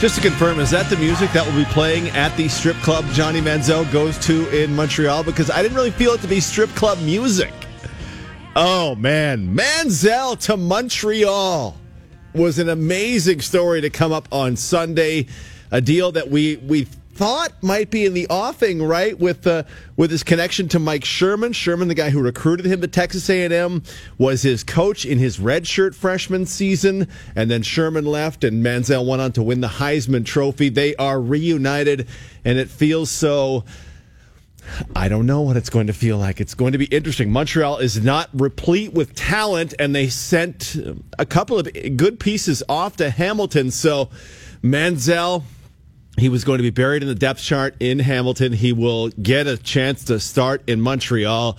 Just to confirm, is that the music that will be playing at the strip club Johnny Manziel goes to in Montreal? Because I didn't really feel it to be strip club music. Oh, man. Manziel to Montreal was an amazing story to come up on Sunday. A deal that we, we thought might be in the offing, right? With uh, with his connection to Mike Sherman. Sherman, the guy who recruited him to Texas A&M, was his coach in his redshirt freshman season, and then Sherman left, and Manziel went on to win the Heisman Trophy. They are reunited, and it feels so. I don't know what it's going to feel like. It's going to be interesting. Montreal is not replete with talent, and they sent a couple of good pieces off to Hamilton. So, Manziel he was going to be buried in the depth chart in Hamilton. He will get a chance to start in Montreal.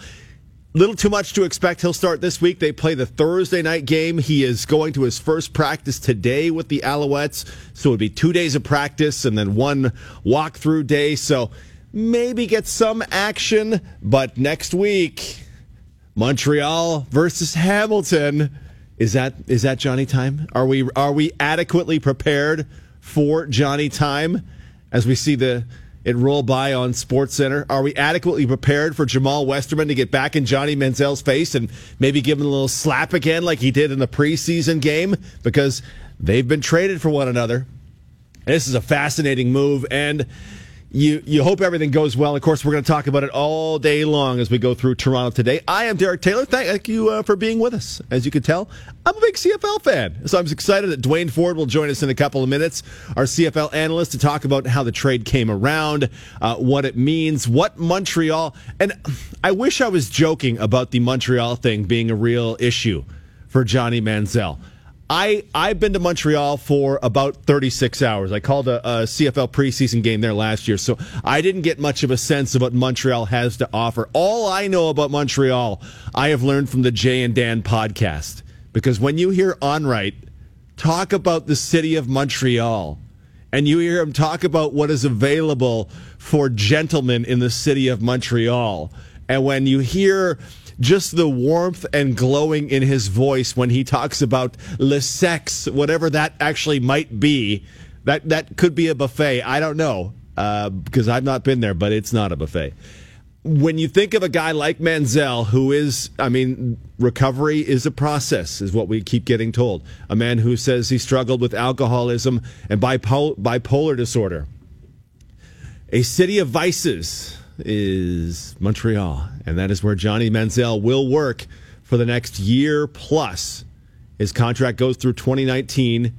Little too much to expect. He'll start this week. They play the Thursday night game. He is going to his first practice today with the Alouettes. So it would be two days of practice and then one walkthrough day. So maybe get some action. But next week, Montreal versus Hamilton. Is that is that Johnny time? Are we are we adequately prepared? For Johnny Time as we see the it roll by on Sports Center? Are we adequately prepared for Jamal Westerman to get back in Johnny Manziel's face and maybe give him a little slap again like he did in the preseason game? Because they've been traded for one another. This is a fascinating move and you you hope everything goes well. Of course, we're going to talk about it all day long as we go through Toronto today. I am Derek Taylor. Thank you uh, for being with us. As you can tell, I'm a big CFL fan, so I'm excited that Duane Forde will join us in a couple of minutes. Our CFL analyst to talk about how the trade came around, uh, what it means, what Montreal. And I wish I was joking about the Montreal thing being a real issue for Johnny Manziel. I I've been to Montreal for about 36 hours. I called a, a, CFL preseason game there last year, so I didn't get much of a sense of what Montreal has to offer. All I know about Montreal, I have learned from the Jay and Dan podcast. Because when you hear Onrait talk about the city of Montreal, and you hear him talk about what is available for gentlemen in the city of Montreal, and when you hear just the warmth and glowing in his voice when he talks about le sex, whatever that actually might be. That that could be a buffet. I don't know uh, because I've not been there, but it's not a buffet. When you think of a guy like Manziel, who is, I mean, recovery is a process, is what we keep getting told. A man who says he struggled with alcoholism and bipolar, bipolar disorder. A city of vices is Montreal, and that is where Johnny Manziel will work for the next year plus. His contract goes through 2019.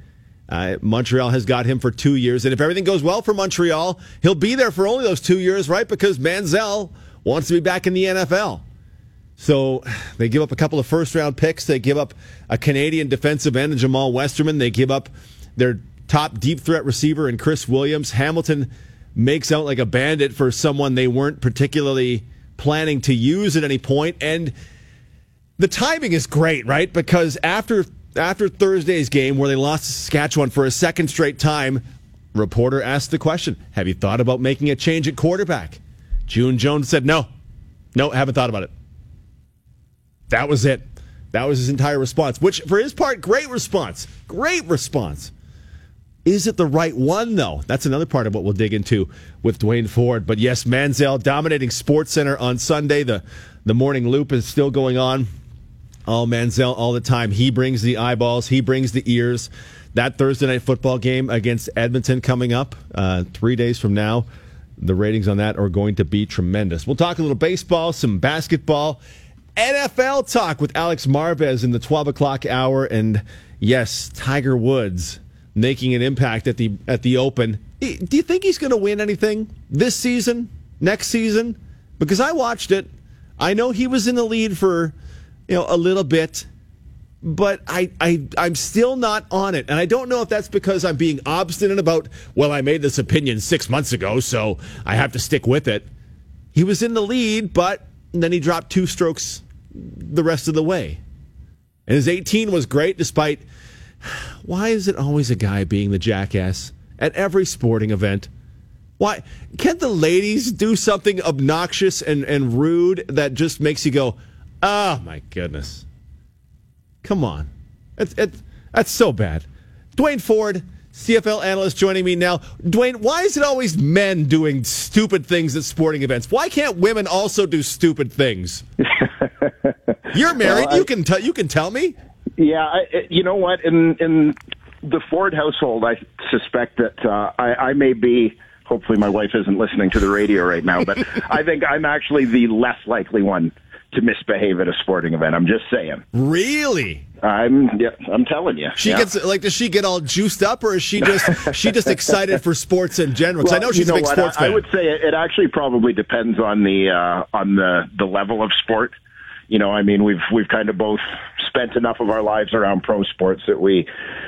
Uh, Montreal has got him for two years, and if everything goes well for Montreal, he'll be there for only those two years, right? Because Manziel wants to be back in the NFL. So they give up a couple of first round picks. They give up a Canadian defensive end, Jamal Westerman. They give up their top deep threat receiver in Chris Williams. Hamilton makes out like a bandit for someone they weren't particularly planning to use at any point. And the timing is great, right? Because after after Thursday's game where they lost to Saskatchewan for a second straight time, reporter asked the question, "Have you thought about making a change at quarterback?" June Jones said, "No, no, haven't thought about it." That was it. That was his entire response, which for his part, great response. Great response. Is it the right one, though? That's another part of what we'll dig into with Duane Forde. But yes, Manziel dominating Sports Center on Sunday. The the morning loop is still going on. Oh, Manziel all the time. He brings the eyeballs. He brings the ears. That Thursday night football game against Edmonton coming up uh, three days from now. The ratings on that are going to be tremendous. We'll talk a little baseball, some basketball, NFL talk with Alex Marvez in the 12 o'clock hour. And yes, Tiger Woods making an impact at the at the Open. Do you think he's going to win anything this season, next season? Because I watched it. I know he was in the lead for you know a little bit, but I, I I'm still not on it, and I don't know if that's because I'm being obstinate about. Well, I made this opinion six months ago, so I have to stick with it. He was in the lead, but then he dropped two strokes the rest of the way, and his 18 was great despite why is it always a guy being the jackass at every sporting event? Why can't the ladies do something obnoxious and, and rude that just makes you go, oh my goodness? Come on. It's, it, that's so bad. Duane Forde, CFL analyst joining me now. Duane, why is it always men doing stupid things at sporting events? Why can't women also do stupid things? You're married. Well, I, you can tell. You can tell me. Yeah, I, you know what? In in the Forde household, I suspect that uh, I, I may be. Hopefully, my wife isn't listening to the radio right now, but I think I'm actually the less likely one to misbehave at a sporting event. I'm just saying. Really? I'm yeah, I'm telling you. She yeah. gets like does she get all juiced up or is she just she just excited for sports in general? Because well, I know she's you know a big what? sports I, fan. I would say it actually probably depends on the uh, on the the level of sport. You know, I mean, we've we've kind of both spent enough of our lives around pro sports that we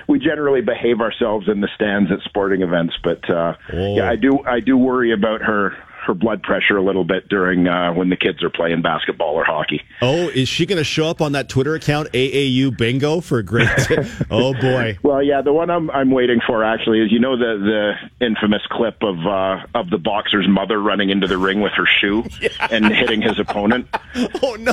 we generally behave ourselves in the stands at sporting events. But uh, oh. yeah, I do I do worry about her her blood pressure a little bit during uh, when the kids are playing basketball or hockey. Oh, is she going to show up on that Twitter account AAU Bingo for a great? oh boy. Well, yeah, the one I'm I'm waiting for actually is you know the the infamous clip of uh, of the boxer's mother running into the ring with her shoe yeah. and hitting his opponent. Oh no.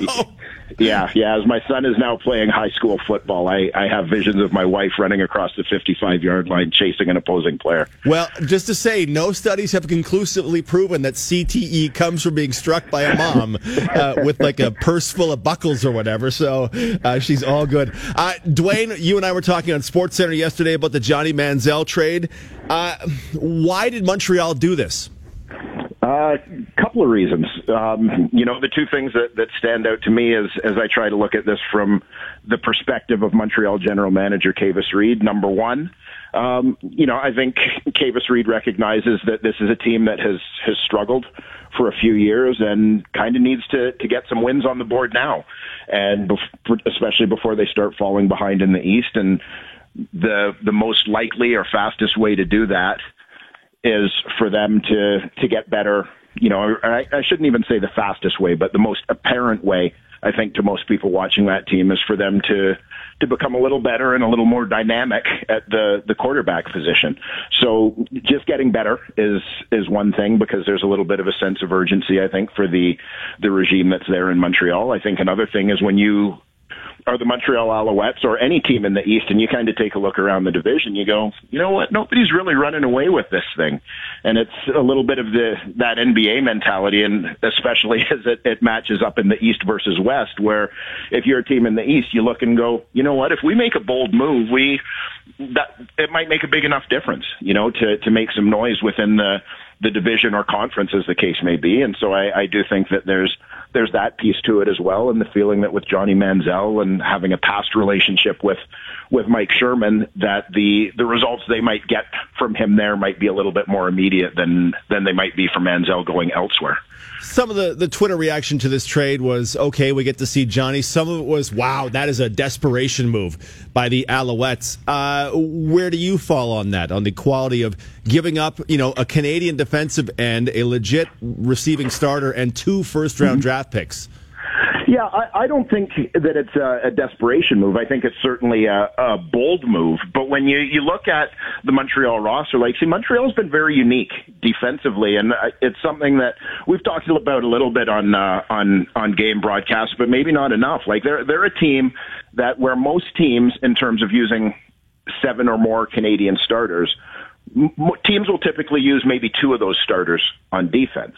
Yeah, yeah. As my son is now playing high school football, I, I have visions of my wife running across the 55 yard line chasing an opposing player. Well, just to say, no studies have conclusively proven that CTE comes from being struck by a mom uh, with like a purse full of buckles or whatever. So uh, she's all good. Uh, Duane, you and I were talking on Sports Center yesterday about the Johnny Manziel trade. Uh, why did Montreal do this? A uh, couple of reasons. Um, you know, the two things that, that stand out to me as, as I try to look at this from the perspective of Montreal general manager Kavis Reed. Number one, um, you know, I think Kavis Reed recognizes that this is a team that has, has struggled for a few years and kind of needs to, to get some wins on the board now. And bef- especially before they start falling behind in the East. And the, the most likely or fastest way to do that is for them to to get better. You know, I, I shouldn't even say the fastest way, but the most apparent way I think to most people watching that team is for them to to become a little better and a little more dynamic at the the quarterback position. So just getting better is is one thing because there's a little bit of a sense of urgency I think for the the regime that's there in Montreal. I think another thing is when you are the Montreal Alouettes or any team in the East, and you kind of take a look around the division, you go, you know what? Nobody's really running away with this thing, and it's a little bit of the that NBA mentality, and especially as it, it matches up in the East versus West, where if you're a team in the East, you look and go, you know what? If we make a bold move, we that it might make a big enough difference, you know, to to make some noise within the the division or conference, as the case may be. And so I, I do think that there's there's that piece to it as well, and the feeling that with Johnny Manziel and having a past relationship with with Mike Sherman, that the the results they might get from him there might be a little bit more immediate than than they might be from Manziel going elsewhere. Some of the, the Twitter reaction to this trade was okay, we get to see Johnny. Some of it was wow, that is a desperation move by the Alouettes. Uh, where do you fall on that? On the quality of giving up, you know, a Canadian defensive end, a legit receiving starter, and two first round mm-hmm. draft picks? Yeah, I, I don't think that it's a, a desperation move. I think it's certainly a, a bold move. But when you you look at the Montreal roster, like see, Montreal's been very unique defensively, and it's something that we've talked about a little bit on uh, on on game broadcasts, but maybe not enough. Like they're they're a team that where most teams, in terms of using seven or more Canadian starters, teams will typically use maybe two of those starters on defense.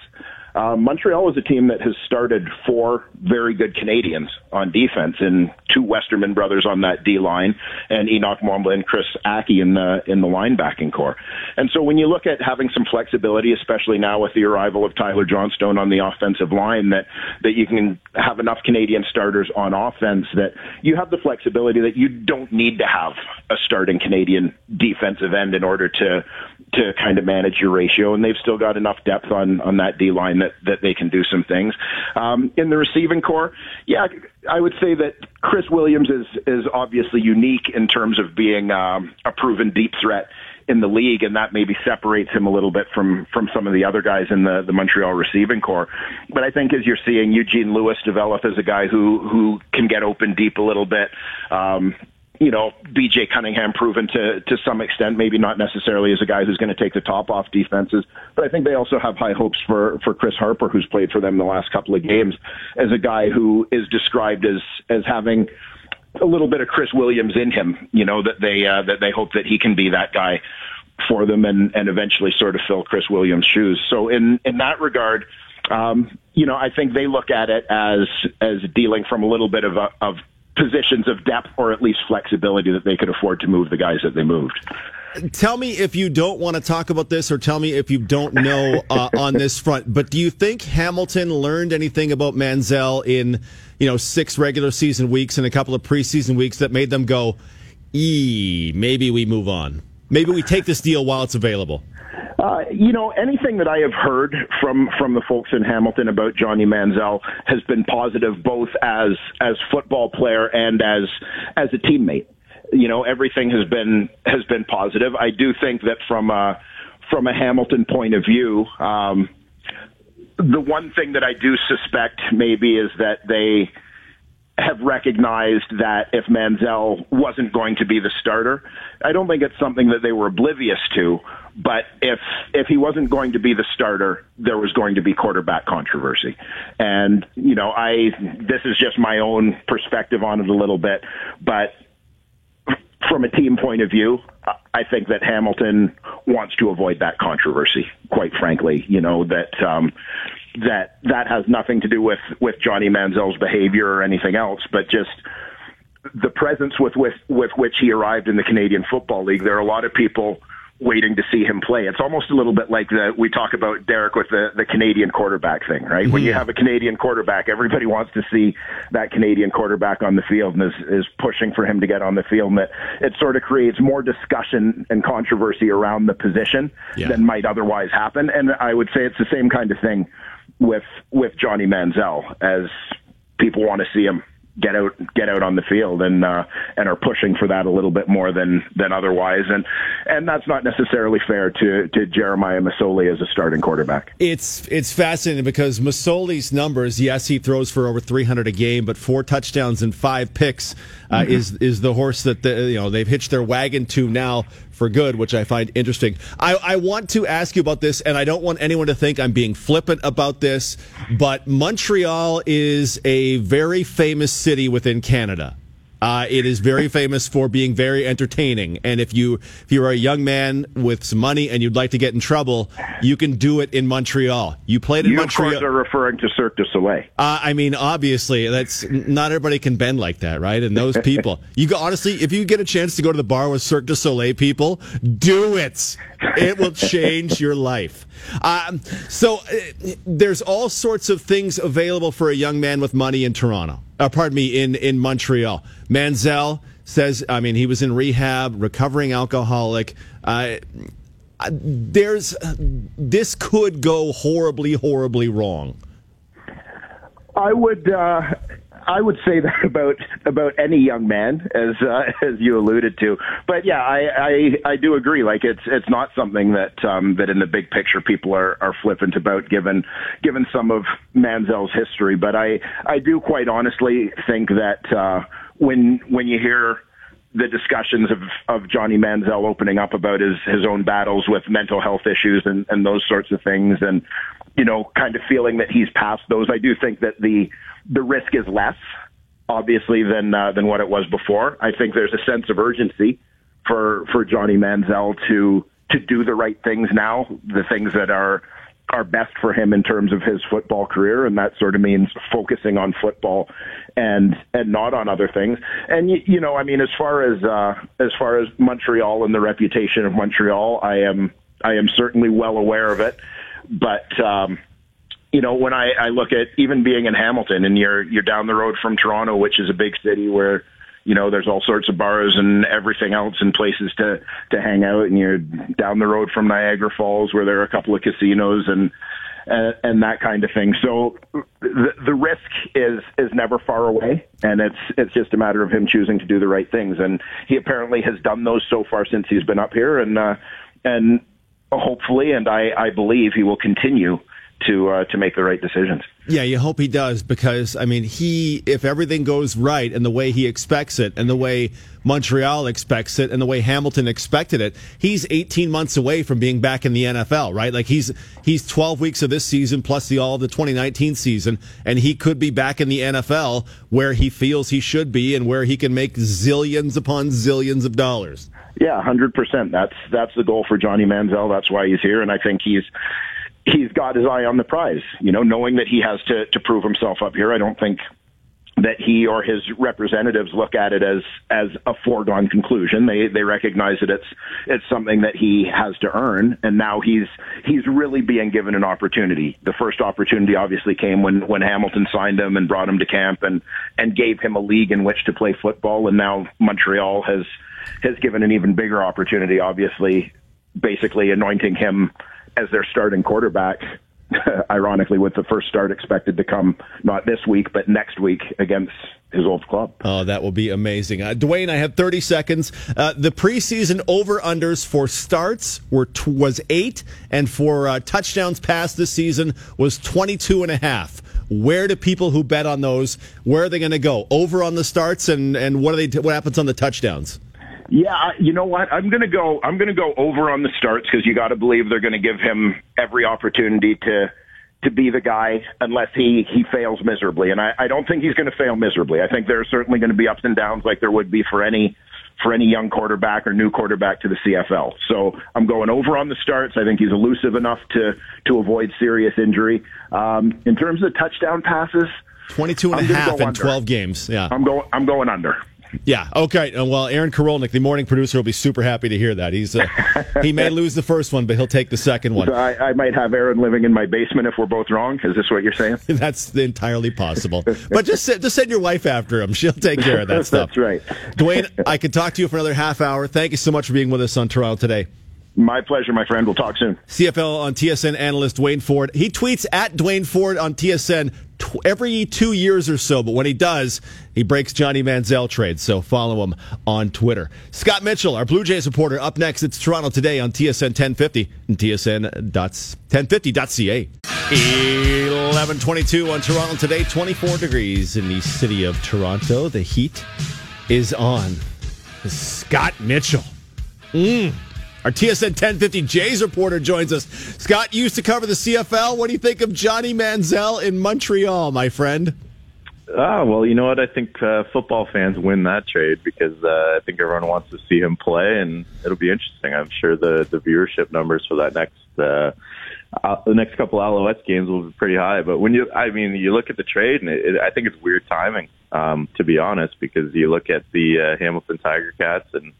Uh, Montreal is a team that has started four very good Canadians on defense and two Westerman brothers on that D line and Henoc Muamba and Chris Ackie in the in the linebacking corps. And so when you look at having some flexibility, especially now with the arrival of Tyler Johnstone on the offensive line, that that you can have enough Canadian starters on offense that you have the flexibility that you don't need to have a starting Canadian defensive end in order to to kind of manage your ratio, and they've still got enough depth on on that D line that they can do some things. Um, in the receiving corps, yeah, I would say that Chris Williams is is obviously unique in terms of being um, a proven deep threat in the league, and that maybe separates him a little bit from from some of the other guys in the the Montreal receiving corps. But I think as you're seeing Eugene Lewis develop as a guy who who can get open deep a little bit, um, you know, BJ Cunningham proven to to some extent, maybe not necessarily as a guy who's going to take the top off defenses, but I think they also have high hopes for for Chris Harper, who's played for them the last couple of games, as a guy who is described as as having a little bit of Chris Williams in him. You know that they uh, that they hope that he can be that guy for them and and eventually sort of fill Chris Williams' shoes. So in in that regard. Um, you know, I think they look at it as as dealing from a little bit of a, of positions of depth or at least flexibility that they could afford to move the guys that they moved. Tell me if you don't want to talk about this, or tell me if you don't know uh, on this front. But do you think Hamilton learned anything about Manziel in, you know, six regular season weeks and a couple of preseason weeks that made them go, "E, maybe we move on. Maybe we take this deal while it's available." Uh, you know, anything that I have heard from from the folks in Hamilton about Johnny Manziel has been positive, both as as football player and as as a teammate. You know, everything has been has been positive. I do think that from a from a Hamilton point of view, um, the one thing that I do suspect maybe is that they have recognized that if Manziel wasn't going to be the starter, I don't think it's something that they were oblivious to. But if if he wasn't going to be the starter, there was going to be quarterback controversy. And you know, I this is just my own perspective on it a little bit, but from a team point of view, I think that Hamilton wants to avoid that controversy. Quite frankly, you know that um, that that has nothing to do with with Johnny Manziel's behavior or anything else, but just the presence with with with which he arrived in the Canadian Football League. There are a lot of people waiting to see him play. It's almost a little bit like the we talk about Derek with the the Canadian quarterback thing, right? Mm-hmm. When you have a Canadian quarterback, everybody wants to see that Canadian quarterback on the field and is is pushing for him to get on the field. And that it sort of creates more discussion and controversy around the position yeah. than might otherwise happen. And I would say it's the same kind of thing with with Johnny Manziel as people want to see him get out get out on the field and uh, and are pushing for that a little bit more than than otherwise and and that's not necessarily fair to to Jeremiah Masoli as a starting quarterback. It's it's fascinating because Masoli's numbers yes he throws for over 300 a game but four touchdowns and five picks uh, mm-hmm. is is the horse that the, you know they've hitched their wagon to now for good, which I find interesting. I, I want to ask you about this, and I don't want anyone to think I'm being flippant about this, but Montreal is a very famous city within Canada. Uh, it is very famous for being very entertaining, and if you if you're a young man with some money and you'd like to get in trouble, you can do it in Montreal. You played in you Montreal. You are referring to Cirque du Soleil. Uh, I mean, obviously, that's not everybody can bend like that, right? And those people, you go, honestly, if you get a chance to go to the bar with Cirque du Soleil people, do it. It will change your life. Um, so uh, there's all sorts of things available for a young man with money in Toronto. Uh, pardon me, in in Montreal. Manziel says, I mean, he was in rehab, recovering alcoholic. Uh, there's this could go horribly, horribly wrong. I would. Uh, I would say that about about any young man, as uh, as you alluded to. But yeah, I, I I do agree. Like it's it's not something that um, that in the big picture people are are flippant about, given given some of Manziel's history. But I I do quite honestly think that uh, when when you hear the discussions of, of Johnny Manziel opening up about his, his own battles with mental health issues and, and those sorts of things and, you know, kind of feeling that he's past those. I do think that the, the risk is less, obviously, than, uh, than what it was before. I think there's a sense of urgency for, for Johnny Manziel to, to do the right things now, the things that are, are best for him in terms of his football career, and that sort of means focusing on football and and not on other things. And you, you know, I mean, as far as uh, as far as Montreal and the reputation of Montreal, I am I am certainly well aware of it. But um, you know, when I, I look at even being in Hamilton, and you're you're down the road from Toronto, which is a big city where you know, there's all sorts of bars and everything else and places to to hang out. And you're down the road from Niagara Falls, where there are a couple of casinos and and, and that kind of thing. So the, the risk is is never far away, and it's it's just a matter of him choosing to do the right things. And he apparently has done those so far since he's been up here, and uh, and hopefully, and I I believe he will continue to uh, to make the right decisions. Yeah, you hope he does because I mean, he if everything goes right and the way he expects it and the way Montreal expects it and the way Hamilton expected it, he's 18 months away from being back in the NFL, right? Like he's he's 12 weeks of this season plus the all of the 2019 season and he could be back in the NFL where he feels he should be and where he can make zillions upon zillions of dollars. Yeah, 100%. That's that's the goal for Johnny Manziel. That's why he's here and I think he's he's got his eye on the prize. You know, knowing that he has to to prove himself up here, I don't think that he or his representatives look at it as as a foregone conclusion. They they recognize that it's it's something that he has to earn, and now he's he's really being given an opportunity. The first opportunity obviously came when when Hamilton signed him and brought him to camp and and gave him a league in which to play football, and now Montreal has has given an even bigger opportunity. Obviously, basically anointing him as their starting quarterback. Ironically, with the first start expected to come not this week, but next week against his old club. Oh, that will be amazing. Uh, Duane, I have 30 seconds. Uh, the preseason over unders for starts were t- was eight, and for uh, touchdowns passed this season was 22 and a half. Where do people who bet on those? Where are they going to go? Over on the starts, and and what are they? What happens on the touchdowns? Yeah, I, you know what? I'm going to go. I'm going to go over on the starts because you got to believe they're going to give him every opportunity to to be the guy unless he he fails miserably. And I, I don't think he's going to fail miserably. I think there are certainly going to be ups and downs like there would be for any for any young quarterback or new quarterback to the CFL. So I'm going over on the starts. I think he's elusive enough to to avoid serious injury. Um, in terms of touchdown passes, 22 and a half in 12 games. Yeah. I'm going I'm going under. Yeah. Okay. Uh, well, Aaron Karolnik, the morning producer, will be super happy to hear that. He's uh, he may lose the first one, but he'll take the second one. So I, I, might have Aaron living in my basement if we're both wrong. Is this what you're saying? That's entirely possible. but just just send your wife after him. She'll take care of that stuff. That's right. Duane, I could talk to you for another half hour. Thank you so much for being with us on Toronto today. My pleasure, my friend. We'll talk soon. CFL on TSN analyst Duane Forde. He tweets at Duane Forde on TSN tw- every two years or so, but when he does, he breaks Johnny Manziel trades. So follow him on Twitter. Scott Mitchell, our Blue Jays reporter, up next. It's Toronto Today on TSN 1050 and TSN.1050.ca. 1122 on Toronto Today, 24 degrees in the city of Toronto. The heat is on. Scott Mitchell. Mmm. Our TSN 1050 Jays reporter joins us. Scott used to cover the CFL. What do you think of Johnny Manziel in Montreal, my friend? Ah, well, you know what? I think uh, football fans win that trade because uh, I think everyone wants to see him play, and it'll be interesting. I'm sure the the viewership numbers for that next uh, uh, the next couple Alouettes games will be pretty high. But when you, I mean, you look at the trade, and it, it, I think it's weird timing, um, to be honest, because you look at the uh, Hamilton Tiger Cats and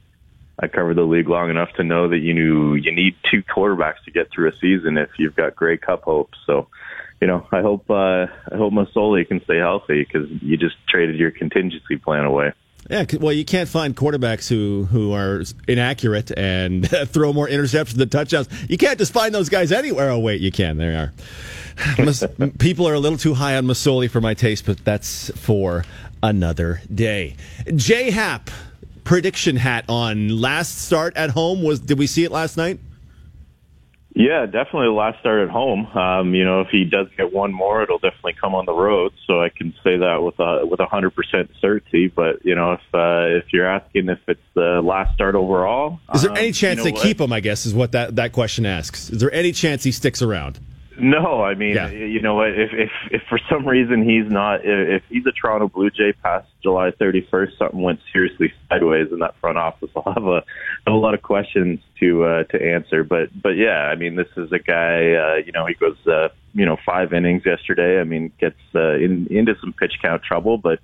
I covered the league long enough to know that you knew you need two quarterbacks to get through a season if you've got Grey Cup hopes. So, you know, I hope uh, I hope Masoli can stay healthy because you just traded your contingency plan away. Yeah, well, you can't find quarterbacks who, who are inaccurate and throw more interceptions than touchdowns. You can't just find those guys anywhere. Oh, wait, you can. There are. People are a little too high on Masoli for my taste, but that's for another day. J Happ prediction hat on. Last start at home was. Did we see it last night? Yeah, definitely the last start at home. Um, you know, if he does get one more, it'll definitely come on the road. So I can say that with a with a hundred percent certainty. But you know, if uh, if you're asking if it's the last start overall, is there um, any chance you know they what? keep him? I guess is what that that question asks. Is there any chance he sticks around? No, I mean, yeah. you know what? If, if if for some reason he's not, if he's a Toronto Blue Jay past July 31st, something went seriously sideways in that front office. I'll have a have a lot of questions to uh, to answer. But but yeah, I mean, this is a guy. Uh, you know, he goes uh, you know five innings yesterday. I mean, gets uh, in, into some pitch count trouble, but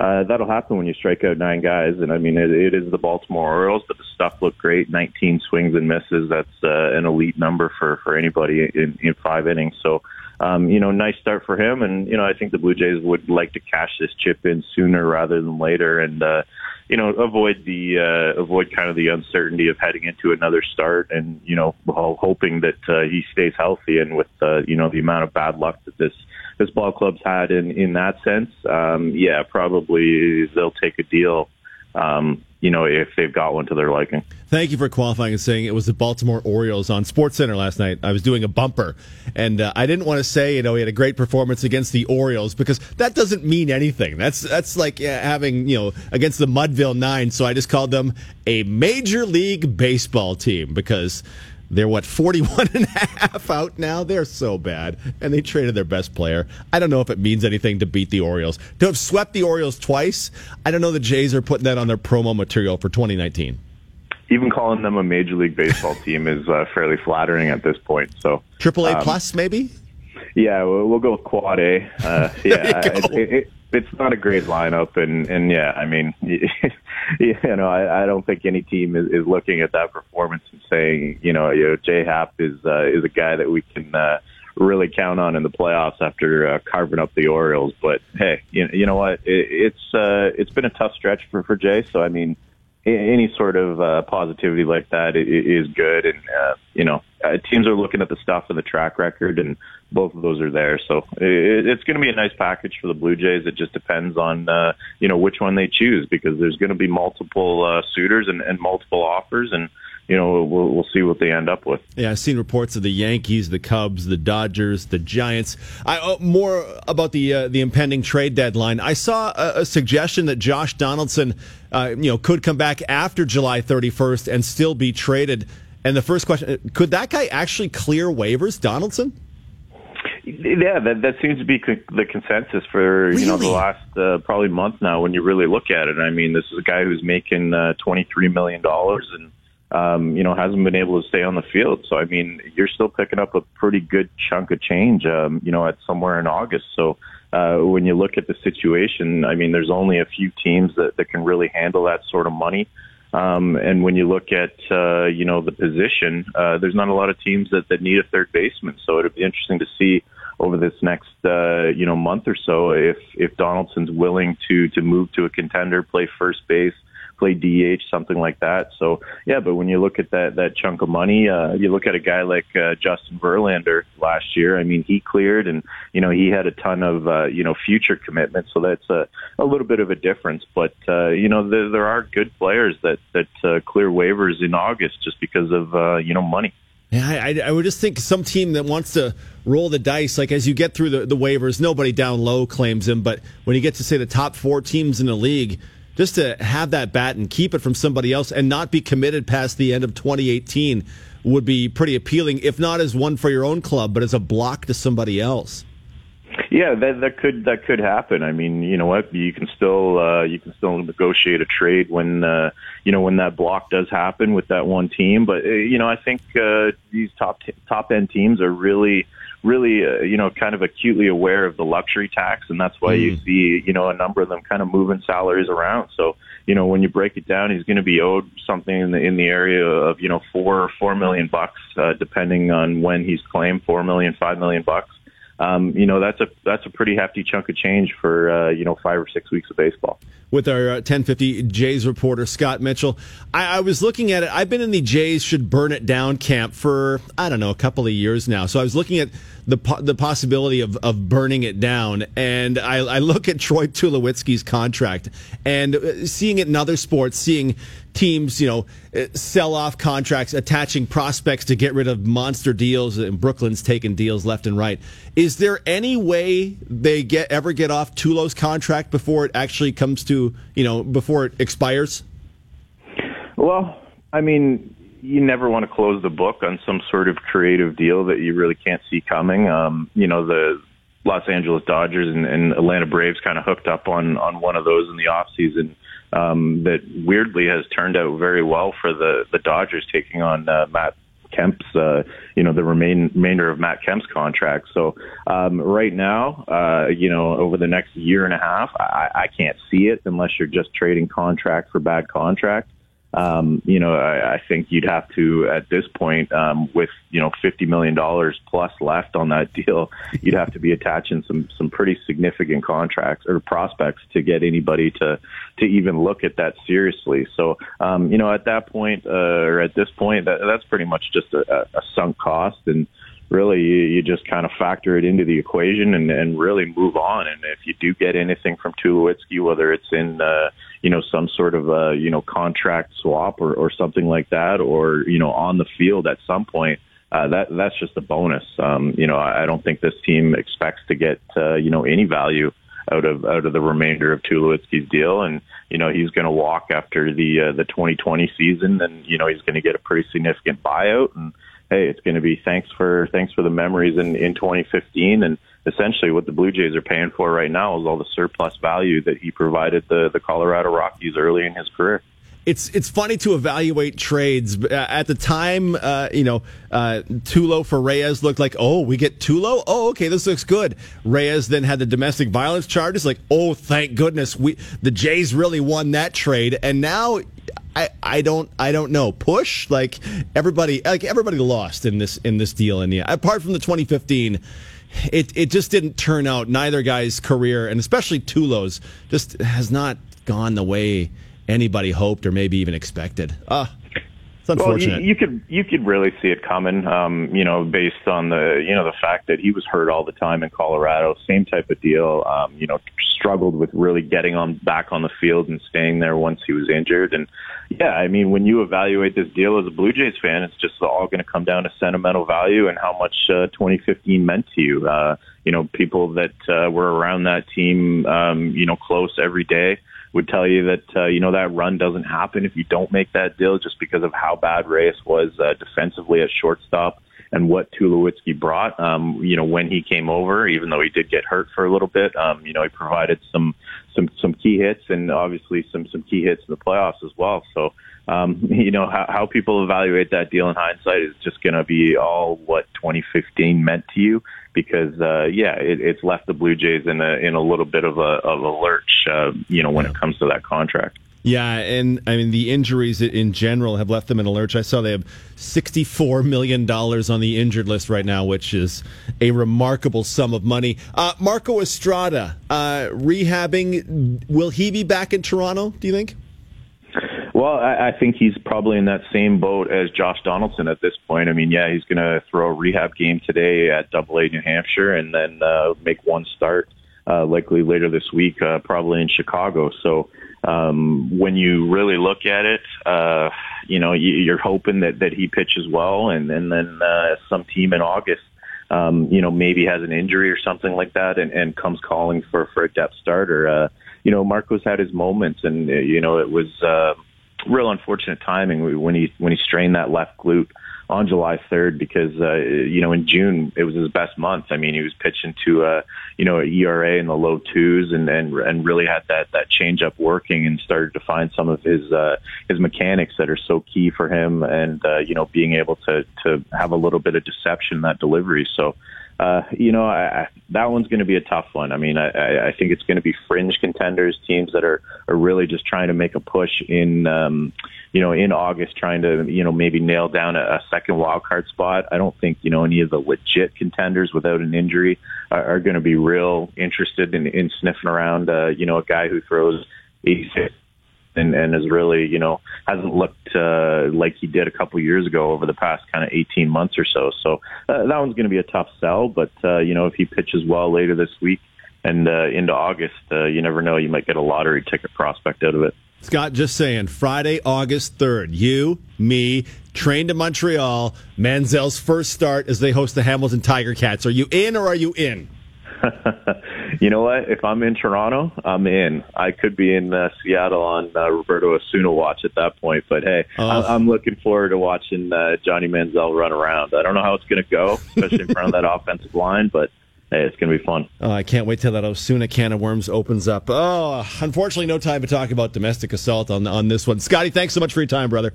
uh, that'll happen when you strike out nine guys. And I mean, it, it is the Baltimore Orioles, but the stuff looked great. 19 swings and misses. That's uh, an elite number for, for anybody in, in five innings. So, um, you know, nice start for him. And, you know, I think the Blue Jays would like to cash this chip in sooner rather than later. And, uh, you know, avoid the, uh, avoid kind of the uncertainty of heading into another start and, you know, while hoping that, uh, he stays healthy and with, uh, you know, the amount of bad luck that this, this ball club's had in in that sense. Um, yeah, probably they'll take a deal. Um, you know, if they've got one to their liking. Thank you for qualifying and saying it was the Baltimore Orioles on Sports Center last night. I was doing a bumper, and uh, I didn't want to say you know he had a great performance against the Orioles because that doesn't mean anything. That's that's like having you know against the Mudville Nine. So I just called them a Major League Baseball team because they're what 41 and a half out now. They're so bad, and they traded their best player. I don't know if it means anything to beat the Orioles. To have swept the Orioles twice, I don't know the Jays are putting that on their promo material for 2019 even calling them a major league baseball team is uh, fairly flattering at this point. So triple A um, plus, maybe. Yeah, we'll, we'll, go with quad A. Uh, yeah, it, it, it's not a great lineup, and and yeah, I mean, you know, I, I don't think any team is, is looking at that performance and saying, you know, you know, J Happ is uh, is a guy that we can. Uh, really count on in the playoffs after uh, carving up the Orioles. But hey, you, you know what? It, it's uh, it's been a tough stretch for for Jay. So I mean, any sort of uh, positivity like that is good. And, uh, you know, uh, teams are looking at the stuff in the track record, and both of those are there. So it's going to be a nice package for the Blue Jays. It just depends on, uh, you know, which one they choose because there's going to be multiple uh, suitors and, and multiple offers. And, you know, we'll, we'll see what they end up with. Yeah, I've seen reports of the Yankees, the Cubs, the Dodgers, the Giants. I uh, more about the uh, the impending trade deadline. I saw a, a suggestion that Josh Donaldson, uh, you know, could come back after July 31st and still be traded. And the first question: uh, Could that guy actually clear waivers, Donaldson? Yeah, that that seems to be co- the consensus for really? you know the last uh, probably month now. When you really look at it, I mean, this is a guy who's making uh, twenty three million dollars and um, you know, hasn't been able to stay on the field. So, I mean, you're still picking up a pretty good chunk of change, um, you know, at somewhere in August. So, uh, when you look at the situation, I mean, there's only a few teams that, that can really handle that sort of money. Um, and when you look at, uh, you know, the position, uh, there's not a lot of teams that, that need a third baseman. So it'd be interesting to see over this next, uh, you know, month or so if, if Donaldson's willing to, to move to a contender, play first base, play DH, something like that. So yeah, but when you look at that that chunk of money, uh, you look at a guy like uh, Justin Verlander last year. I mean, he cleared, and you know he had a ton of uh, you know future commitments. So that's a a little bit of a difference. But uh, you know there, there are good players that that uh, clear waivers in August just because of uh, you know money. Yeah, I, I, would just think some team that wants to roll the dice, like as you get through the, the waivers, nobody down low claims him, but when you get to say the top four teams in the league, just to have that bat and keep it from somebody else and not be committed past the end of 2018 would be pretty appealing, if not as one for your own club, but as a block to somebody else. Yeah, that that could that could happen. I mean, you know what? You can still uh, you can still negotiate a trade when uh, you know when that block does happen with that one team. But uh, you know, I think uh, these top t- top end teams are really really, uh, you know, kind of acutely aware of the luxury tax, and that's why mm. you see, you know, a number of them kind of moving salaries around. So, you know, when you break it down, he's going to be owed something in the in the area of, you know, four or four million bucks, uh, depending on when he's claimed, four million, five million bucks. Um, you know, that's a that's a pretty hefty chunk of change for uh, you know five or six weeks of baseball with our uh, 1050 Jays reporter, Scott Mitchell. I, I, was looking at it. I've been in the Jays should burn it down camp for, I don't know, a couple of years now. So I was looking at the the possibility of, of burning it down. And I, I look at Troy Tulowitzki's contract and uh, seeing it in other sports, seeing teams, you know, uh, sell off contracts, attaching prospects to get rid of monster deals, and Brooklyn's taking deals left and right. Is there any way they get ever get off Tulo's contract before it actually comes to, you know, before it expires? Well, I mean, you never want to close the book on some sort of creative deal that you really can't see coming. Um, you know, the Los Angeles Dodgers and, and Atlanta Braves kind of hooked up on on one of those in the off season um, that weirdly has turned out very well for the the Dodgers taking on uh, Matt Kemp's, uh, you know, the remain, remainder of Matt Kemp's contract. So um, right now, uh, you know, over the next year and a half, I, I can't see it unless you're just trading contract for bad contract um, you know, I, I think you'd have to, at this point, um, with you know fifty million dollars plus left on that deal, you'd have to be attaching some some pretty significant contracts or prospects to get anybody to to even look at that seriously. So, um, you know, at that point uh, or at this point, that, that's pretty much just a, a sunk cost and really you, you just kind of factor it into the equation and, and really move on. And if you do get anything from Tulowitzki, whether it's in uh, you know some sort of uh, you know contract swap or, or something like that, or you know on the field at some point. Uh, that that's just a bonus. Um, you know, I, I don't think this team expects to get uh, you know any value out of out of the remainder of Tulowitzki's deal, and you know he's going to walk after the uh, the 2020 season, and you know he's going to get a pretty significant buyout, and hey, it's going to be thanks for thanks for the memories in in 2015, and essentially what the Blue Jays are paying for right now is all the surplus value that he provided the the Colorado Rockies early in his career it's it's funny to evaluate trades. At the time, uh, you know, uh, Tulo for Reyes looked like, oh, we get Tulo. Oh, okay, this looks good. Reyes then had the domestic violence charges. Like, oh, thank goodness, we the Jays really won that trade. And now, I I don't I don't know. Push like everybody like everybody lost in this in this deal. And yeah, apart from the 2015 it it just didn't turn out. Neither guy's career, and especially Tulo's, just has not gone the way anybody hoped or maybe even expected. Ah, it's unfortunate. Well, you, you, could you could really see it coming. Um, you know, based on the you know the fact that he was hurt all the time in Colorado, same type of deal. Um, you know, struggled with really getting on back on the field and staying there once he was injured. And yeah, I mean, when you evaluate this deal as a Blue Jays fan, it's just all going to come down to sentimental value and how much uh, 2015 meant to you. Uh, you know, people that uh, were around that team, um, you know, close every day would tell you that uh, you know that run doesn't happen if you don't make that deal, just because of how bad Reyes was uh, defensively at shortstop and what Tulowitzki brought. Um, you know, when he came over, even though he did get hurt for a little bit, um, you know, he provided some some some key hits and obviously some some key hits in the playoffs as well. So. Um, you know how, how people evaluate that deal in hindsight is just going to be all what 2015 meant to you because uh, yeah, it, it's left the Blue Jays in a in a little bit of a of a lurch, uh, you know, when yeah. it comes to that contract. Yeah, and I mean the injuries in general have left them in a lurch. I saw they have sixty-four million dollars on the injured list right now, which is a remarkable sum of money. Uh, Marco Estrada uh, rehabbing. Will he be back in Toronto? Do you think? Well, I, I think he's probably in that same boat as Josh Donaldson at this point. I mean, yeah, he's going to throw a rehab game today at Double A New Hampshire, and then uh, make one start uh, likely later this week, uh, probably in Chicago. So um, when you really look at it, uh, you know, you, you're hoping that that he pitches well, and, and then uh, some team in August um, you know, maybe has an injury or something like that and, and comes calling for, for a depth starter. Uh, you know, Marco's had his moments and, uh, you know, it was, uh, real unfortunate timing when he when he strained that left glute on July 3rd because uh, you know in June it was his best month. I mean he was pitching to uh, you know an ERA in the low twos and and and really had that that change up working and started to find some of his uh, his mechanics that are so key for him and uh, you know being able to to have a little bit of deception in that delivery. So uh, you know, I, I, that one's going to be a tough one. I mean, I, I think it's going to be fringe contenders, teams that are are really just trying to make a push in, um, you know, in August, trying to you know maybe nail down a, a second wild card spot. I don't think you know any of the legit contenders without an injury are, are going to be real interested in, in sniffing around. Uh, you know, a guy who throws 86 and, and has really, you know, hasn't looked uh, like he did a couple years ago over the past kind of 18 months or so. So uh, that one's going to be a tough sell, but uh, you know, if he pitches well later this week and uh, into August, uh, you never know, you might get a lottery ticket prospect out of it. Scott, just saying, Friday, August 3rd, you, me, train to Montreal, Manziel's first start as they host the Hamilton Tiger Cats. Are you in or are you in? you know what? If I'm in Toronto, I'm in. I could be in uh, Seattle on uh, Roberto Osuna watch at that point. But hey, oh. I'm, I'm looking forward to watching uh, Johnny Manziel run around. I don't know how it's going to go, especially in front of that offensive line, but hey, it's going to be fun. Oh, I can't wait till that Osuna can of worms opens up. Oh, unfortunately, no time to talk about domestic assault on on this one. Scotty, thanks so much for your time, brother.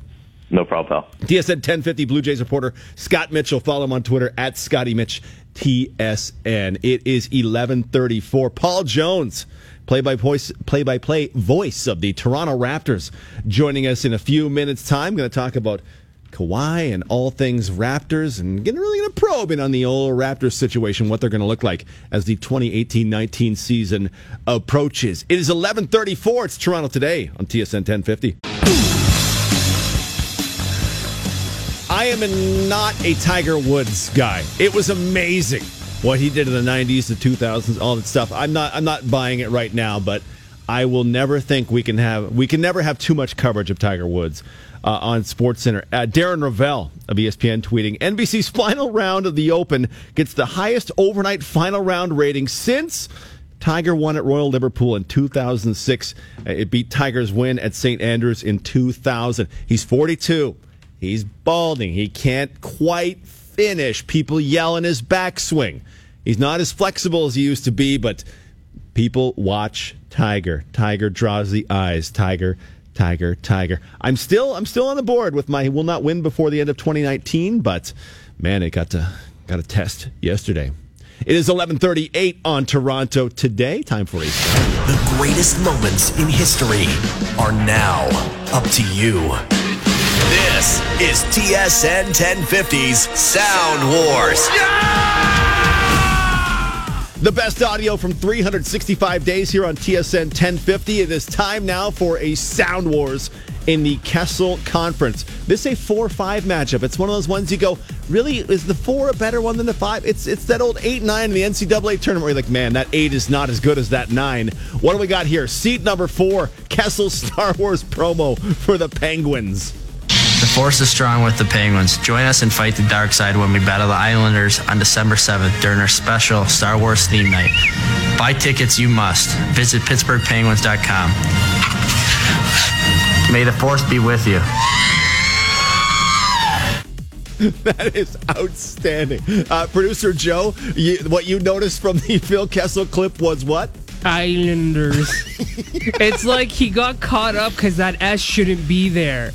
No problem, pal. TSN 1050 Blue Jays reporter Scott Mitchell. Follow him on Twitter at Scotty Mitch TSN. It is 1134. Paul Jones, play-by-play, play-by-play voice of the Toronto Raptors, joining us in a few minutes' time. Going to talk about Kawhi and all things Raptors and getting really going to probe in on the old Raptors situation, what they're going to look like as the 2018-19 season approaches. It is 1134. It's Toronto Today on TSN 1050. I am not a Tiger Woods guy. It was amazing what he did in the 90s, the 2000s, all that stuff. I'm not I'm not buying it right now, but I will never think we can have we can never have too much coverage of Tiger Woods uh, on Sports Center. Uh, Darren Rovell of ESPN tweeting NBC's final round of the Open gets the highest overnight final round rating since Tiger won at Royal Liverpool in 2006. Uh, it beat Tiger's win at St Andrews in 2000. He's 42. He's balding. He can't quite finish. People yell in his backswing. He's not as flexible as he used to be, but people watch Tiger. Tiger draws the eyes. Tiger, Tiger, Tiger. I'm still I'm still on the board with my he will not win before the end of 2019, but man, it got to got a test yesterday. It is 11:38 on Toronto today. Time for a The greatest moments in history are now up to you. This is TSN 1050's Sound Wars. The best audio from 365 days here on TSN 1050. It is time now for a Sound Wars in the Kessel Conference. This is a 4 5 matchup. It's one of those ones you go, really, is the 4 a better one than the 5? It's it's that old 8 9 in the NCAA tournament where you're like, man, that 8 is not as good as that 9. What do we got here? Seat number 4, Kessel Star Wars promo for the Penguins. The force is strong with the Penguins. Join us and fight the dark side when we battle the Islanders on December 7th during our special Star Wars theme night. Buy tickets, you must. Visit PittsburghPenguins.com. May the force be with you. that is outstanding. Uh, Producer Joe, you, what you noticed from the Phil Kessel clip was what? Islanders. it's like he got caught up because that S shouldn't be there.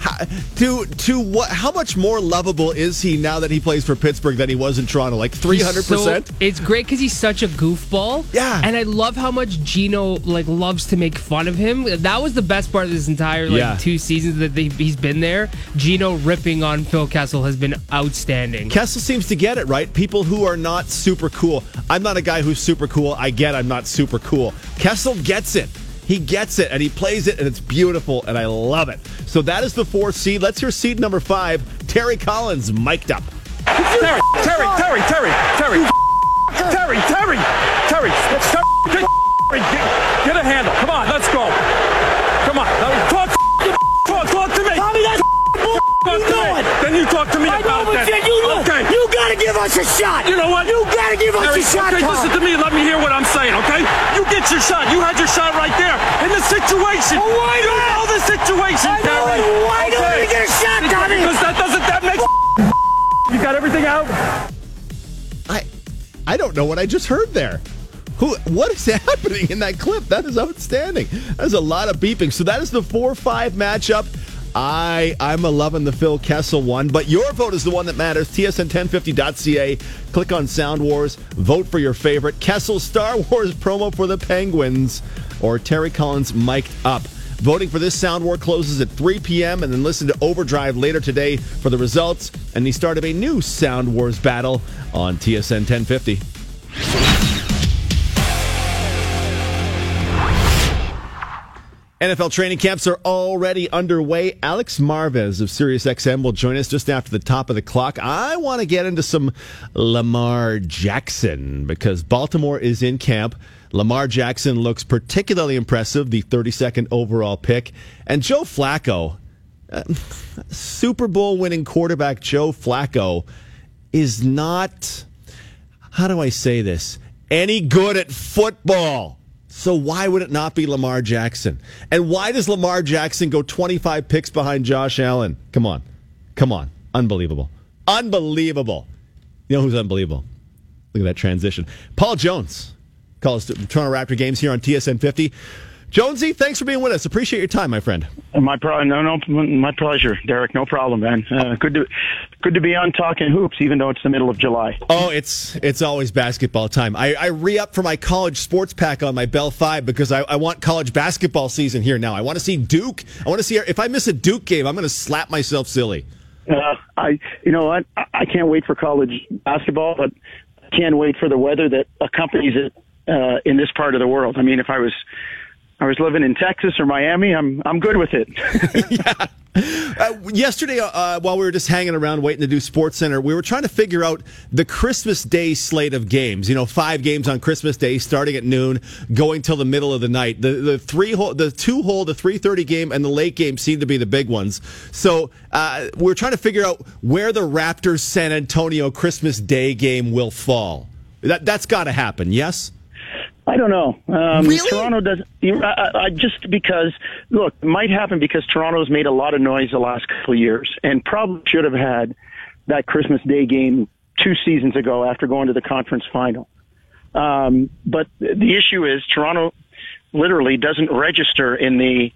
How, to to what? How much more lovable is he now that he plays for Pittsburgh than he was in Toronto? Like three hundred percent. It's great because he's such a goofball. Yeah, and I love how much Gino like loves to make fun of him. That was the best part of this entire like yeah. two seasons that they, he's been there. Gino ripping on Phil Kessel has been outstanding. Kessel seems to get it right. People who are not super cool. I'm not a guy who's super cool. I get I'm not super cool. Kessel gets it. He gets it and he plays it and it's beautiful and I love it. So that is the fourth seed. Let's hear seed number five. Terry Collins mic'd up. Terry, Terry, Terry, Terry, Terry, Terry, Terry, Terry, Terry, get a handle. Come on, let's go. Come on, talk, talk to me. Then you talk to me I about know, that. You, look, okay. you gotta give us a shot. You know what? You gotta give us Terry, a shot. Okay, Tom. listen to me let me hear what I'm saying, okay? You get your shot. You had your shot right there. In the situation. Oh, why you not? know the situation, I know Terry. it. Why okay. don't we get a shot, Tommy? Because that doesn't, that makes... You got everything out? I, I don't know what I just heard there. Who, what is happening in that clip? That is outstanding. That's a lot of beeping. So that is the 4-5 matchup. I I'm loving the Phil Kessel one, but your vote is the one that matters. TSN1050.ca. Click on Sound Wars. Vote for your favorite Kessel Star Wars promo for the Penguins or Terry Collins mic'd up. Voting for this Sound War closes at 3 p.m. and then listen to Overdrive later today for the results and the start of a new Sound Wars battle on TSN 1050. NFL training camps are already underway. Alex Marvez of SiriusXM will join us just after the top of the clock. I want to get into some Lamar Jackson because Baltimore is in camp. Lamar Jackson looks particularly impressive, the 32nd overall pick. And Joe Flacco, uh, Super Bowl winning quarterback Joe Flacco, is not, how do I say this, any good at football. So why would it not be Lamar Jackson? And why does Lamar Jackson go 25 picks behind Josh Allen? Come on. Come on. Unbelievable. Unbelievable. You know who's unbelievable? Look at that transition. Paul Jones calls Toronto Raptor games here on TSN 50. Jonesy, thanks for being with us. Appreciate your time, my friend. My pro- no, no, my pleasure, Derek. No problem, man. Uh, good to good to be on talking hoops, even though it's the middle of July. Oh, it's it's always basketball time. I, I re up for my college sports pack on my Bell Fibe because I, I want college basketball season here now. I want to see Duke. I want to see if I miss a Duke game, I'm going to slap myself silly. Uh, I, you know what? I, I can't wait for college basketball, but I can't wait for the weather that accompanies it uh, in this part of the world. I mean, if I was I was living in Texas or Miami, I'm I'm good with it. yeah. Uh, yesterday, uh, while we were just hanging around waiting to do Sports Center, we were trying to figure out the Christmas Day slate of games. You know, five games on Christmas Day, starting at noon, going till the middle of the night. The the three hole, the two hole, the three thirty game, and the late game seem to be the big ones. So uh, we are trying to figure out where the Raptors San Antonio Christmas Day game will fall. That that's got to happen. Yes. I don't know. Um, really? Toronto does. I, I, just because look, it might happen because Toronto's made a lot of noise the last couple of years, and probably should have had that Christmas Day game two seasons ago after going to the conference final. Um, but the issue is Toronto literally doesn't register in the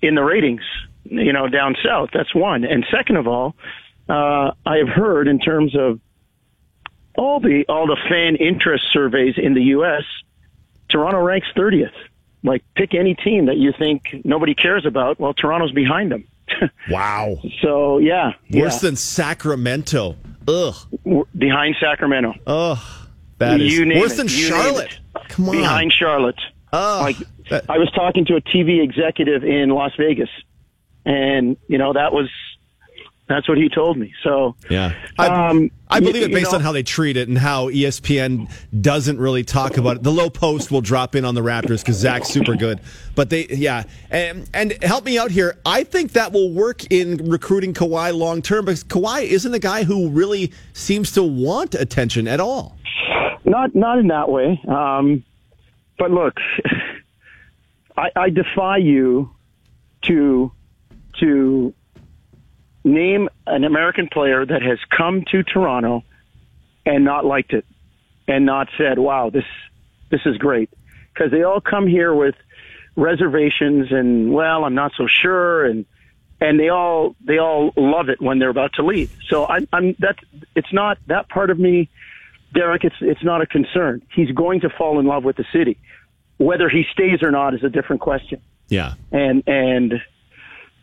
in the ratings. You know, down south. That's one. And second of all, uh, I have heard in terms of all the all the fan interest surveys in the U.S Toronto ranks 30th. Like, pick any team that you think nobody cares about. Well, Toronto's behind them. wow. So, yeah. Worse yeah. than Sacramento. Ugh. Behind Sacramento. Ugh. That is you worse it. than you Charlotte. Come on. Behind Charlotte. Ugh. Like, I was talking to a TV executive in Las Vegas, and, you know, that was that's what he told me. So yeah, I, um, I believe it based know, on how they treat it and how ESPN doesn't really talk about it. The low post will drop in on the Raptors because Zach's super good, but they yeah and and help me out here. I think that will work in recruiting Kawhi long term because Kawhi isn't a guy who really seems to want attention at all. Not not in that way. Um, but look, I, I defy you to to name an American player that has come to Toronto and not liked it and not said, "Wow, this this is great," because they all come here with reservations and well, I'm not so sure and and they all they all love it when they're about to leave. So I, I'm that it's not that part of me, Derek. It's it's not a concern. He's going to fall in love with the city. Whether he stays or not is a different question. Yeah, and and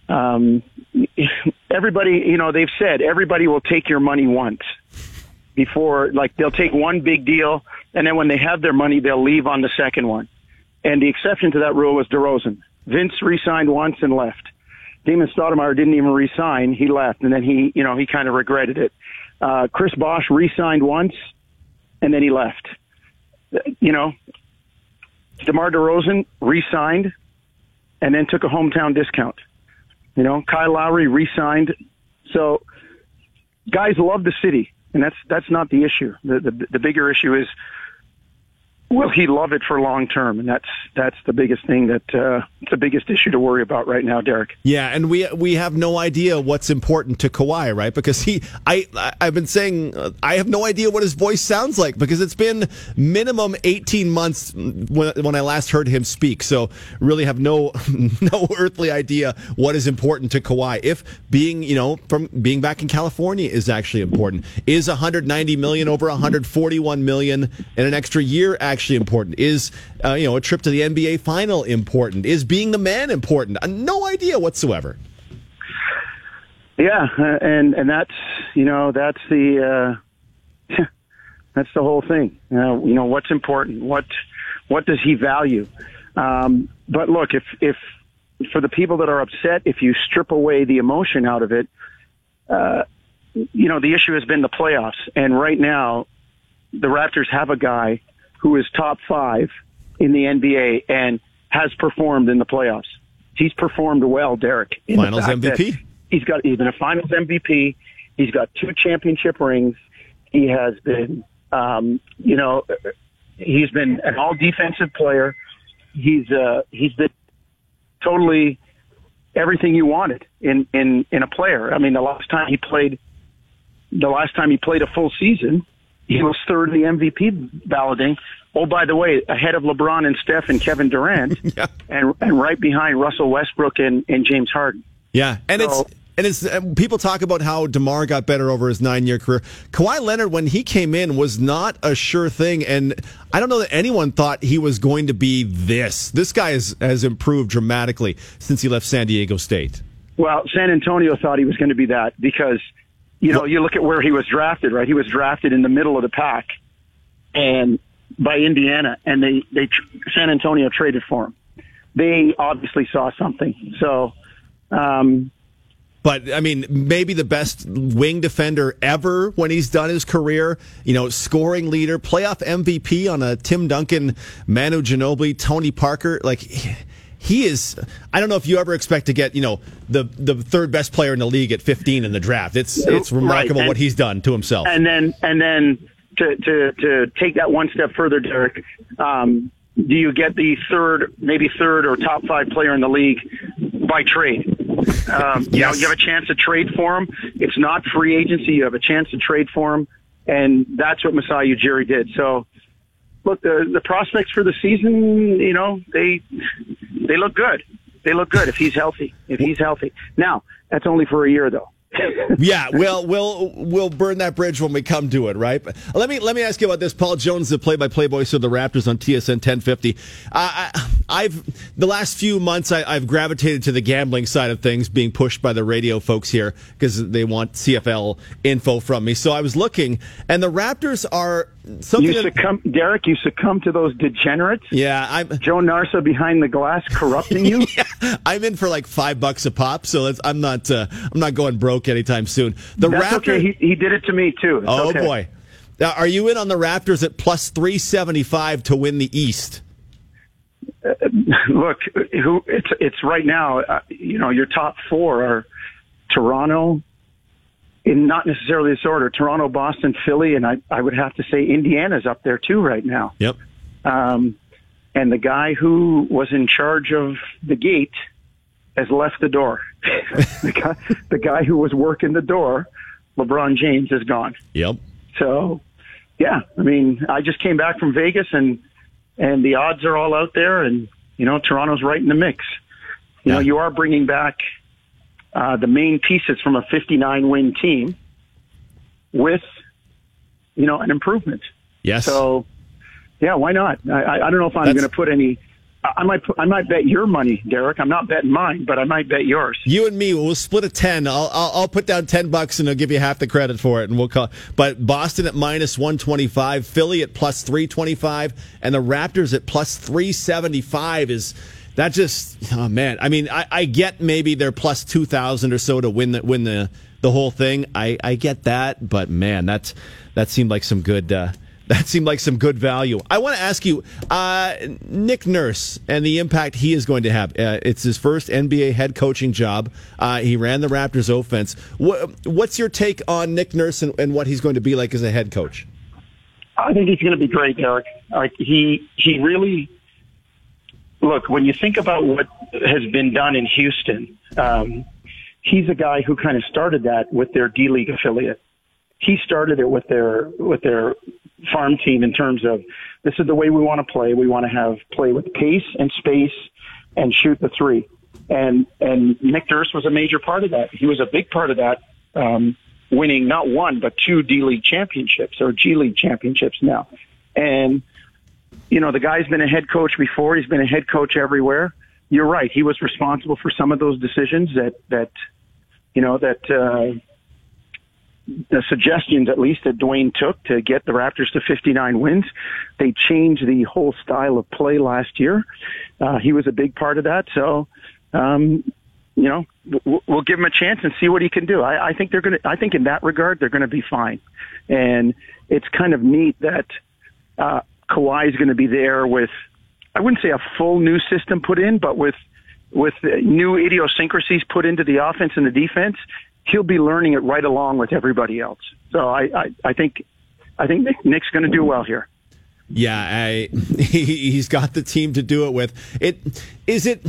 um, everybody, you know, they've said everybody will take your money once before, like they'll take one big deal, and then when they have their money, they'll leave on the second one. And the exception to that rule was DeRozan. Vince re-signed once and left. Damon Stoudemire didn't even re-sign; he left, and then he, you know, he kind of regretted it. Uh, Chris Bosh re-signed once, and then he left. You know, DeMar DeRozan re-signed, and then took a hometown discount. You know, Kyle Lowry re-signed. So guys love the city, and that's that's not the issue. The the, the bigger issue is will he love it for long term, and that's that's the biggest thing that uh, the biggest issue to worry about right now, Derek. Yeah, and we we have no idea what's important to Kawhi, right? Because he, I, I've been saying uh, I have no idea what his voice sounds like because it's been minimum eighteen months when, when I last heard him speak. So really have no no earthly idea what is important to Kawhi. If being you know from being back in California is actually important, is 190 million over 141 million in an extra year actually important? Is uh, you know a trip to the NBA final important? Is being the man important? Uh, no idea whatsoever. Yeah, uh, and and that's you know that's the uh, that's the whole thing. You know, you know what's important. What what does he value? Um, but look, if if for the people that are upset, if you strip away the emotion out of it, uh, you know the issue has been the playoffs, and right now the Raptors have a guy who is top five in the NBA and has performed in the playoffs. He's performed well, Derek. Finals MVP. He's got he's been a Finals MVP. He's got two championship rings. He has been, um, you know, he's been an all defensive player. He's uh, he's been totally everything you wanted in in in a player. I mean, the last time he played, the last time he played a full season, he was third in the MVP balloting. Oh, by the way, ahead of LeBron and Steph and Kevin Durant, yeah. and and right behind Russell Westbrook and, and James Harden. Yeah, and so, it's and it's uh, people talk about how Demar got better over his nine year career. Kawhi Leonard, when he came in, was not a sure thing, and I don't know that anyone thought he was going to be this. This guy has has improved dramatically since he left San Diego State. Well, San Antonio thought he was going to be that because you know you look at where he was drafted. Right, he was drafted in the middle of the pack, and by Indiana, and they they San Antonio traded for him. they obviously saw something. So, um, but I mean, maybe the best wing defender ever when he's done his career. You know, scoring leader, playoff MVP on a Tim Duncan, Manu Ginobili, Tony Parker. Like he is. I don't know if you ever expect to get you know the the third best player in the league at 15 in the draft. It's it's remarkable right. what he's done to himself. And then and then to to to take that one step further, Derek. Um, do you get the third, maybe third or top five player in the league by trade? Um, yes. You know, you have a chance to trade for him. It's not free agency. You have a chance to trade for him, and that's what Masai Ujiri did. So, look, the the prospects for the season, you know, they they look good. They look good if he's healthy. If he's healthy. Now, that's only for a year, though. yeah, well, we'll we'll burn that bridge when we come to it, right? But let me let me ask you about this. Paul Jones, the play-by-play voice of the Raptors on TSN 1050. Uh, I, have the last few months I, have gravitated to the gambling side of things, being pushed by the radio folks here because they want CFL info from me. So I was looking, and the Raptors are something. You succumb, that, Derek. You succumb to those degenerates. Yeah, I'm Joe Narsa behind the glass corrupting you. yeah, I'm in for like five bucks a pop, so I'm not uh, I'm not going broke anytime soon. The That's Raptors. Okay. He, he did it to me too. It's oh okay. boy. Now, are you in on the Raptors at plus 375 to win the East? Uh, look, who it's it's right now. Uh, you know, your top four are Toronto, in not necessarily this order: Toronto, Boston, Philly, and I I would have to say Indiana's up there too right now. Yep. Um, and the guy who was in charge of the gate has left the door. the guy the guy who was working the door, LeBron James, is gone. Yep. So, yeah, I mean, I just came back from Vegas and and the odds are all out there, and you know Toronto's right in the mix. You yeah. know, you are bringing back uh, the main pieces from a 59 win team with you know an improvement. Yes. So, yeah, why not? I, I don't know if I'm going to put any I might I might bet your money, Derek. I'm not betting mine, but I might bet yours. You and me, we'll split a ten. I'll I'll, I'll put down ten bucks and I'll give you half the credit for it, and we'll call. But Boston at minus one twenty five, Philly at plus three twenty five, and the Raptors at plus three seventy five is. That just oh man, I mean, I, I get maybe they're plus two thousand or so to win the win the the whole thing. I, I get that, but man, that's that seemed like some good uh, that seemed like some good value. I want to ask you, uh, Nick Nurse and the impact he is going to have. Uh, it's his first NBA head coaching job. Uh, he ran the Raptors offense. What, what's your take on Nick Nurse and, and, what he's going to be like as a head coach? I think he's going to be great, Derek. Like he he really look when you think about what has been done in Houston. Um, he's a guy who kind of started that with their D League affiliate he started it with their with their farm team in terms of this is the way we want to play. We want to have play with pace and space and shoot the three. And and Nick Nurse was a major part of that. He was a big part of that, um, winning not one but two D League championships or G League championships now. And you know the guy's been a head coach before. He's been a head coach everywhere. You're right. He was responsible for some of those decisions that that you know that. Uh, the suggestions, at least, that Dwane took to get the Raptors to 59 wins. They changed the whole style of play last year. Uh, he was a big part of that. So, um, you know, we'll give him a chance and see what he can do. I, I think they're going to, I think in that regard, they're going to be fine. And it's kind of neat that, uh, Kawhi is going to be there with, I wouldn't say a full new system put in, but with, with new idiosyncrasies put into the offense and the defense he'll be learning it right along with everybody else. So I, I, I think I think Nick, Nick's going to do well here. Yeah, I, he, has got the team to do it with. It is it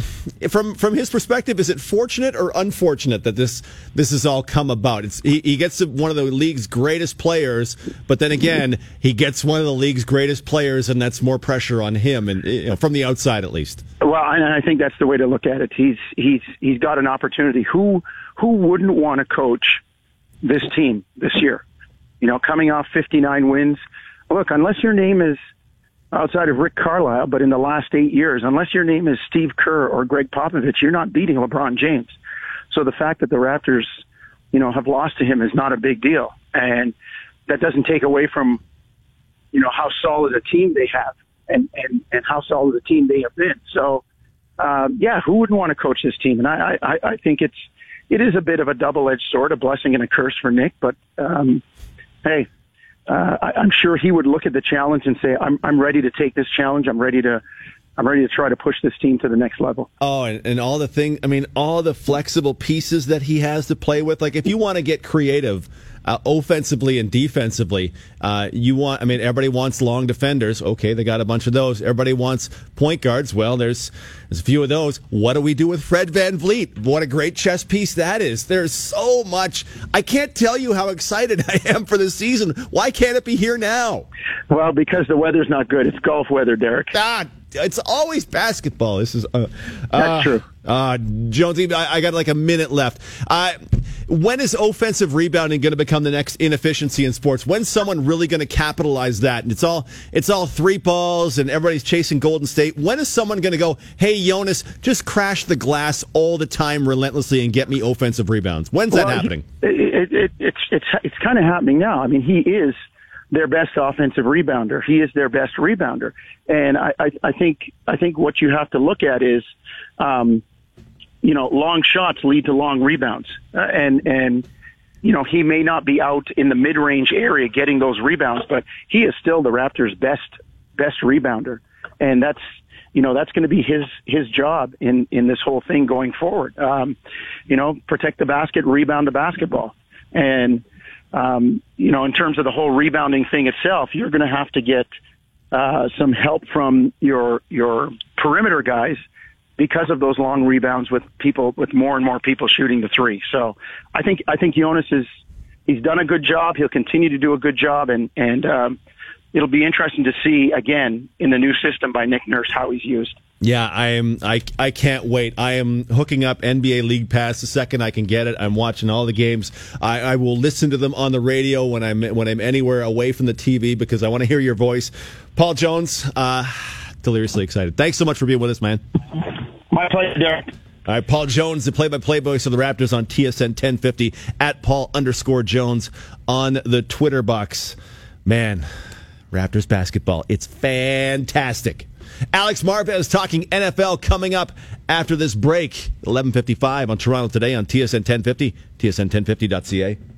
from from his perspective. Is it fortunate or unfortunate that this this has all come about? It's he, he gets one of the league's greatest players, but then again, he gets one of the league's greatest players, and that's more pressure on him, and you know, from the outside at least. Well, and I think that's the way to look at it. He's he's he's got an opportunity. Who who wouldn't want to coach this team this year? You know, coming off 59 wins. Look, unless your name is outside of Rick Carlisle, but in the last eight years, unless your name is Steve Kerr or Gregg Popovich, you're not beating LeBron James. So the fact that the Raptors, you know, have lost to him is not a big deal. And that doesn't take away from, you know, how solid a team they have and, and, and how solid a team they have been. So, uh, yeah, who wouldn't want to coach this team? And I, I, I think it's it is a bit of a double edged sword, a blessing and a curse for Nick. But um, hey, uh, I, I'm sure he would look at the challenge and say, "I'm I'm ready to take this challenge. I'm ready to." I'm ready to try to push this team to the next level. Oh, and, and all the thing, I mean, all the flexible pieces that he has to play with. Like, if you want to get creative, uh, offensively and defensively. Uh, you want, I mean, everybody wants long defenders. Okay, they got a bunch of those. Everybody wants point guards. Well, there's there's a few of those. What do we do with Fred Van VanVleet? What a great chess piece that is. There's so much. I can't tell you how excited I am for the season. Why can't it be here now? Well, because the weather's not good. It's golf weather, Derek. God, it's always basketball. This is uh, that's uh, true. Uh, Jonesy, I, I, got like a minute left. Uh, when is offensive rebounding going to become the next inefficiency in sports? When's someone really going to capitalize that? And it's all it's all three balls, and everybody's chasing Golden State. When is someone going to go, "Hey, Jonas, just crash the glass all the time, relentlessly, and get me offensive rebounds"? When's well, that happening? It, it, it's it's it's kind of happening now. I mean, he is their best offensive rebounder. He is their best rebounder, and I, I, I think I think what you have to look at is, um, you know, long shots lead to long rebounds, uh, and and you know he may not be out in the mid range area getting those rebounds, but he is still the Raptors' best best rebounder, and that's you know that's going to be his his job in in this whole thing going forward. Um, you know, protect the basket, rebound the basketball, and um, you know, in terms of the whole rebounding thing itself, you're going to have to get uh, some help from your your perimeter guys because of those long rebounds with people with more and more people shooting the three. So I think I think Jonas is he's done a good job. He'll continue to do a good job, and and um, it'll be interesting to see again in the new system by Nick Nurse how he's used. Yeah, I am. I I can't wait. I am hooking up NBA League Pass the second I can get it. I'm watching all the games. I, I will listen to them on the radio when I'm when I'm anywhere away from the TV because I want to hear your voice. Paul Jones, uh, deliriously excited. Thanks so much for being with us, man. My pleasure, Derek. All right, Paul Jones, the play-by-play voice of the Raptors on TSN 1050 at Paul underscore Jones on the Twitter box. Man, Raptors basketball, it's fantastic. Alex Marvez talking NFL coming up after this break. 11:55 on Toronto today on TSN 1050, tsn1050.ca.